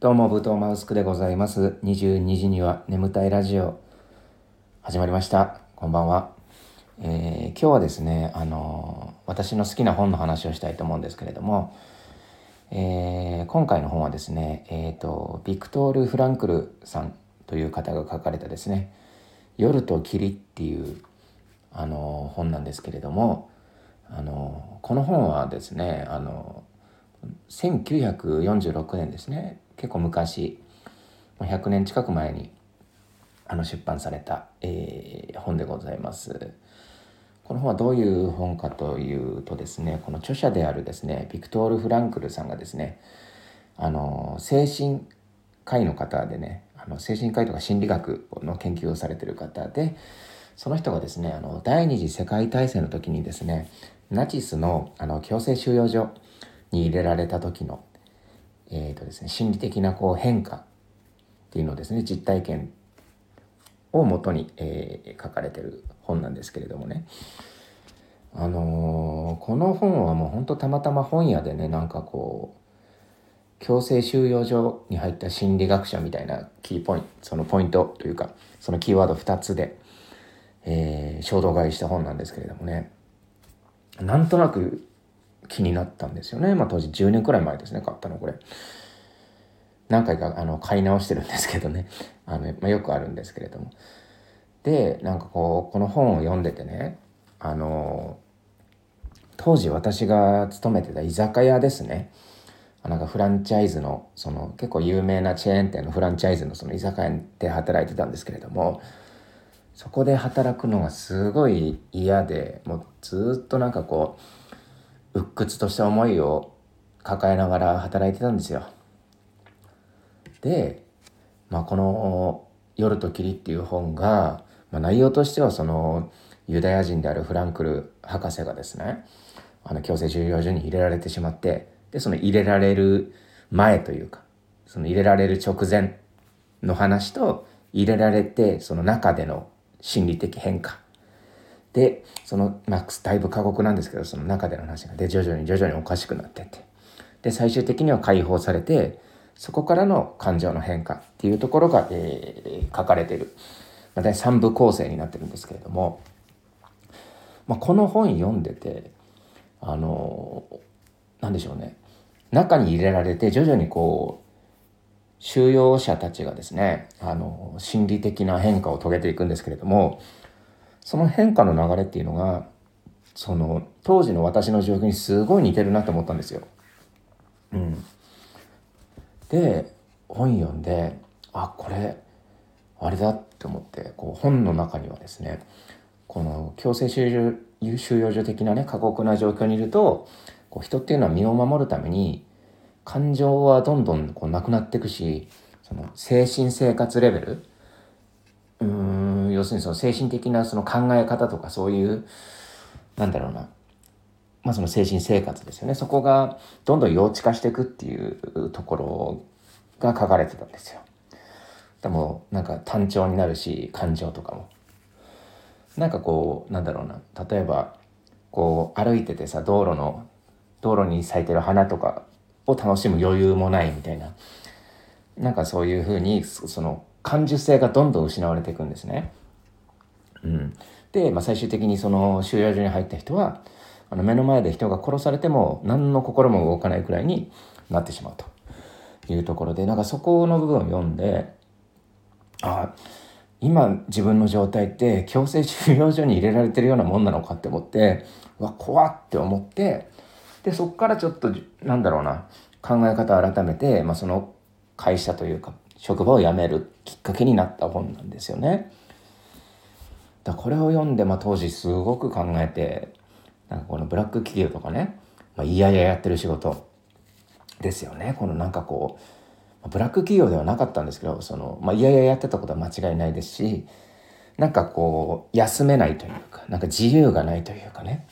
どうも、ブートマウスクでございます。22時には眠たいラジオ始まりました。こんばんは。えー今日はですね、あのー私の好きな本の話をしたいと思うんですけれども、えー今回の本はですね、えっ、と、ビクトール・フランクルさんという方が書かれたですね、夜と霧っていう、あのー本なんですけれども、あのーこの本はですね、あのー1946年ですね結構昔100年近く前にあの出版された、えー本でございます。この本はどういう本かというとですねこの著者であるですねビクトール・フランクルさんがですねあの精神科医の方でねあの精神科医とか心理学の研究をされてる方でその人がですねあの第二次世界大戦の時にですねナチスのあの強制収容所に入れられた時の、えーとですね、心理的なこう変化っていうのをですね実体験をもとに、えー書かれてる本なんですけれどもね。あのーこの本はもうほんとたまたま本屋でねなんかこう強制収容所に入った心理学者みたいなキーポイントそのポイントというかそのキーワード2つで、えー衝動買いした本なんですけれどもね。なんとなく気になったんですよね。まあ当時10年くらい前ですね買ったのこれ。何回かあの買い直してるんですけどね。あの、まあ、よくあるんですけれども。でなんかこうこの本を読んでてねあの当時私が勤めてた居酒屋ですね。なんかフランチャイズのその結構有名なチェーン店のフランチャイズのその居酒屋で働いてたんですけれどもそこで働くのがすごい嫌でもうずっとなんかこう鬱屈とした思いを抱えながら働いてたんですよ。で、まあ、この「夜と霧」っていう本が、まあ、内容としてはそのユダヤ人であるフランクル博士がですねあの強制収容所に入れられてしまってでその入れられる前というかその入れられる直前の話と入れられてその中での心理的変化でそのまあだいぶ過酷なんですけどその中での話がで徐々に徐々におかしくなってって。で最終的には解放されてそこからの感情の変化っていうところが、えー書かれてる、まあ、3部構成になってるんですけれども、まあ、この本読んでてあのなんでしょうね。中に入れられて徐々にこう収容者たちがですねあの心理的な変化を遂げていくんですけれどもその変化の流れっていうのがその当時の私の状況にすごい似てるなと思ったんですよ。うん、で本読んであこれあれだって思ってこう本の中にはですねこの強制収容収容所的なね過酷な状況にいるとこう人っていうのは身を守るために感情はどんどんこうなくなっていくしその精神生活レベルうん要するにその精神的なその考え方とかそういうなんだろうなまあその精神生活ですよねそこがどんどん幼稚化していくっていうところが書かれてたんですよ。でもなんか単調になるし感情とかも。なんかこうなんだろうな例えばこう歩いててさ道路の道路に咲いてる花とかを楽しむ余裕もないみたいななんかそういうふうにその感受性がどんどん失われていくんですね。うん、で、まあ、最終的にその収容所に入った人はあの目の前で人が殺されても何の心も動かないくらいになってしまうというところでなんかそこの部分を読んであ今自分の状態って強制収容所に入れられてるようなもんなのかって思ってわ怖って思ってでそこからちょっとなんだろうな考え方を改めて、まあ、その会社というか職場を辞めるきっかけになった本なんですよね。だこれを読んで、まあ、当時すごく考えてなんかこのブラック企業とかね、まあ、いやいややってる仕事ですよねこのなんかこうブラック企業ではなかったんですけどその、まあ、いやいややってたことは間違いないですしなんかこう休めないというかなんか自由がないというかね、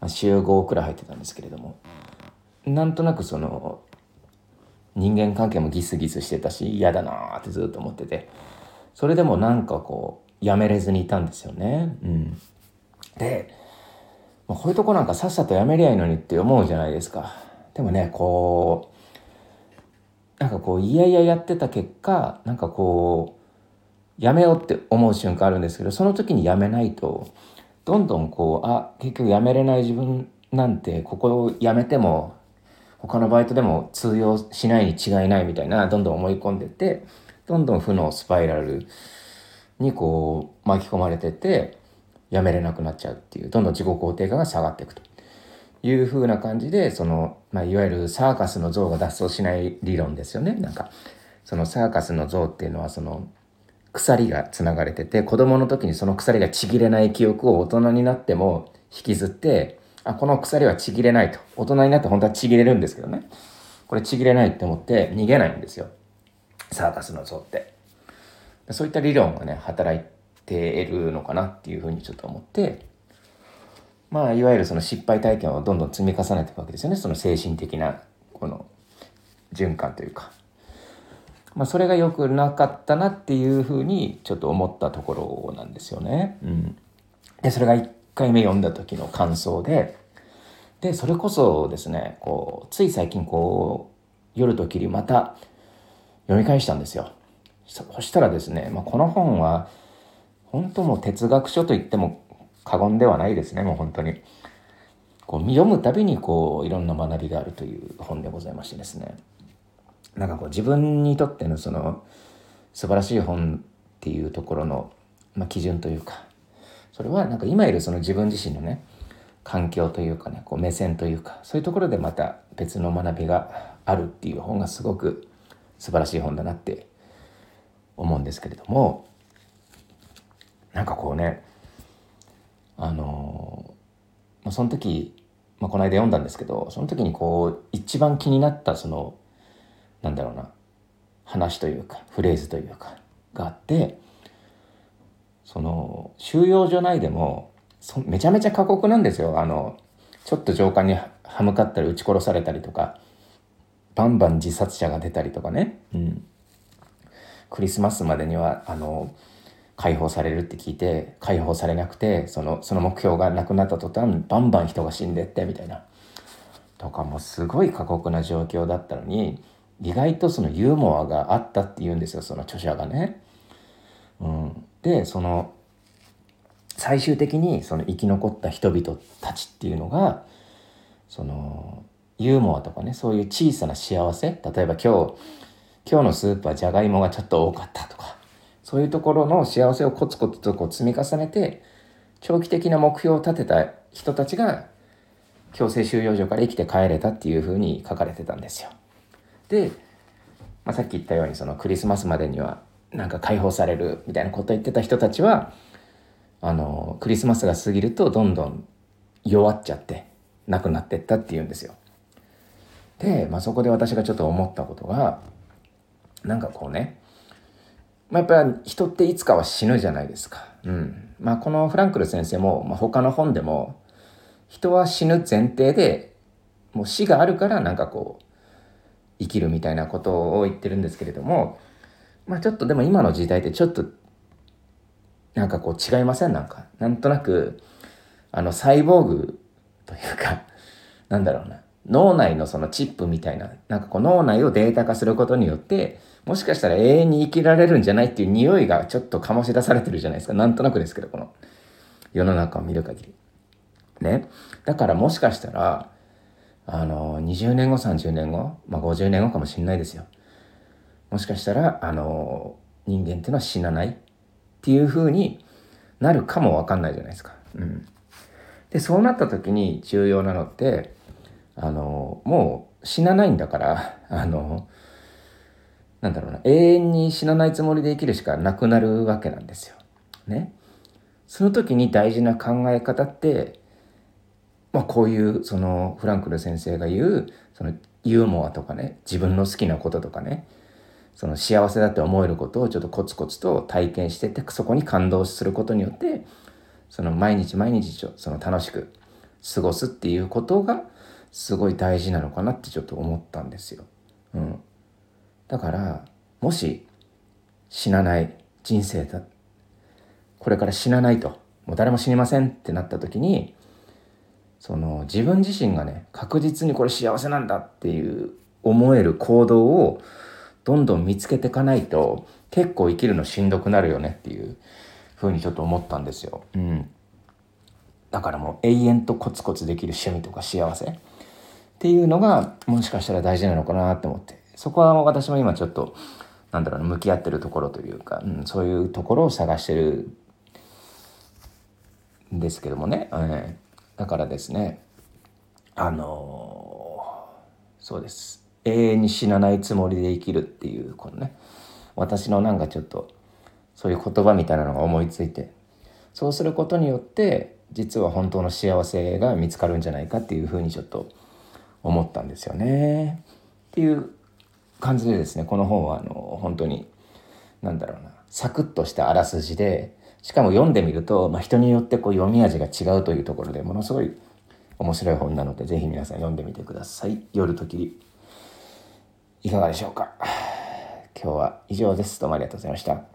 まあ、週5くらい入ってたんですけれどもなんとなくその人間関係もギスギスしてたし嫌だなってずっと思っててそれでもなんかこうやめれずにいたんですよね。うん、で、まあ、こういうとこなんかさっさとやめりゃいいのにって思うじゃないですか。でもねこうなんかこういやいややってた結果なんかこうやめようって思う瞬間あるんですけどその時にやめないとどんどんこうあ結局やめれない自分なんてここをやめても他のバイトでも通用しないに違いないみたいなどんどん思い込んでてどんどん負のスパイラルにこう巻き込まれててやめれなくなっちゃうっていうどんどん自己肯定感が下がっていくと。いう風な感じでその、まあ、いわゆるサーカスの像が脱走しない理論ですよね。なんかそのサーカスの像っていうのはその鎖がつながれてて子供の時にその鎖がちぎれない記憶を大人になっても引きずってあこの鎖はちぎれないと。大人になって本当はちぎれるんですけどね。これちぎれないって思って逃げないんですよ。サーカスの像って。そういった理論がね働いているのかなっていうふうにちょっと思って。まあいわゆるその失敗体験をどんどん積み重ねていくわけですよね。その精神的なこの循環というか、まあ、それが良くなかったなっていうふうにちょっと思ったところなんですよね。うん、でそれが1回目読んだ時の感想ででそれこそですねこうつい最近こう夜と霧また読み返したんですよ。そしたらですね、まあ、この本は本当もう哲学書といっても過言ではないですねもう本当にこう読むたびにこういろんな学びがあるという本でございましてですねなんかこう自分にとってのその素晴らしい本っていうところの、まあ、基準というかそれはなんか今いるその自分自身のね環境というかねこう目線というかそういうところでまた別の学びがあるっていう本がすごく素晴らしい本だなって思うんですけれどもなんかこうねあのまあ、その時、まあ、この間読んだんですけどその時にこう一番気になったそのなんだろうな話というかフレーズというかがあってその収容所内でもめちゃめちゃ過酷なんですよ。あのちょっと上官に歯向かったり撃ち殺されたりとかバンバン自殺者が出たりとかね、うん、クリスマスまでにはあの解放されるって聞いて解放されなくてそのその目標がなくなった途端バンバン人が死んでってみたいな。とかもすごい過酷な状況だったのに意外とそのユーモアがあったって言うんですよその著者がね。うん、でその最終的にその生き残った人々たちっていうのがそのユーモアとかねそういう小さな幸せ例えば今日今日のスープはじゃがいもがちょっと多かったとかそういうところの幸せをコツコツとこう積み重ねて長期的な目標を立てた人たちが強制収容所から生きて帰れたっていうふうに書かれてたんですよ。で、まあ、さっき言ったようにそのクリスマスまでにはなんか解放されるみたいなことを言ってた人たちはあのクリスマスが過ぎるとどんどん弱っちゃってなくなってったっていうんですよ。で、まあ、そこで私がちょっと思ったことがなんかこうねまあ、やっぱり人っていつかは死ぬじゃないですか。うん。まあ、このフランクル先生も、まあ、他の本でも、人は死ぬ前提で、もう死があるからなんかこう、生きるみたいなことを言ってるんですけれども、まあちょっとでも今の時代ってちょっと、なんかこう違いません？なんか。なんとなく、あの、サイボーグというか、なんだろうな。脳内のそのチップみたいな、なんかこう脳内をデータ化することによって、もしかしたら永遠に生きられるんじゃないっていう匂いがちょっと醸し出されてるじゃないですか。なんとなくですけど、この世の中を見る限り。ね。だからもしかしたら、あの、20年後、30年後、まあ50年後かもしんないですよ。もしかしたら、あの、人間っていうのは死なないっていう風になるかもわかんないじゃないですか。うん。で、そうなった時に重要なのって、あの、もう死なないんだから、あの、なんだろうな、永遠に死なないつもりで生きるしかなくなるわけなんですよ。ね。その時に大事な考え方って、まあこういうそのフランクル先生が言う、そのユーモアとかね、自分の好きなこととかね、その幸せだって思えることをちょっとコツコツと体験してて、そこに感動することによって、その毎日毎日その楽しく過ごすっていうことがすごい大事なのかなってちょっと思ったんですよ。うん。だからもし死なない人生だこれから死なないともう誰も死にませんってなった時にその自分自身がね確実にこれ幸せなんだっていう思える行動をどんどん見つけていかないと結構生きるのしんどくなるよねっていうふうにちょっと思ったんですよ。うん、だからもう永遠とコツコツできる趣味とか幸せ。っていうのがもしかしたら大事なのかなって思って。そこは私も今ちょっとなんだろう向き合ってるところというか、うん、そういうところを探してるんですけどもね、えー、だからですねあのー、そうです。永遠に死なないつもりで生きるっていうこのね私のなんかちょっとそういう言葉みたいなのが思いついてそうすることによって実は本当の幸せが見つかるんじゃないかっていうふうにちょっと思ったんですよね。っていう感じでですねこの本はあの本当に何だろうなサクッとしたあらすじでしかも読んでみると、まあ、人によってこう読み味が違うというところでものすごい面白い本なので是非皆さん読んでみてください。夜ときりいかがでしょうか今日は以上です。どうもありがとうございました。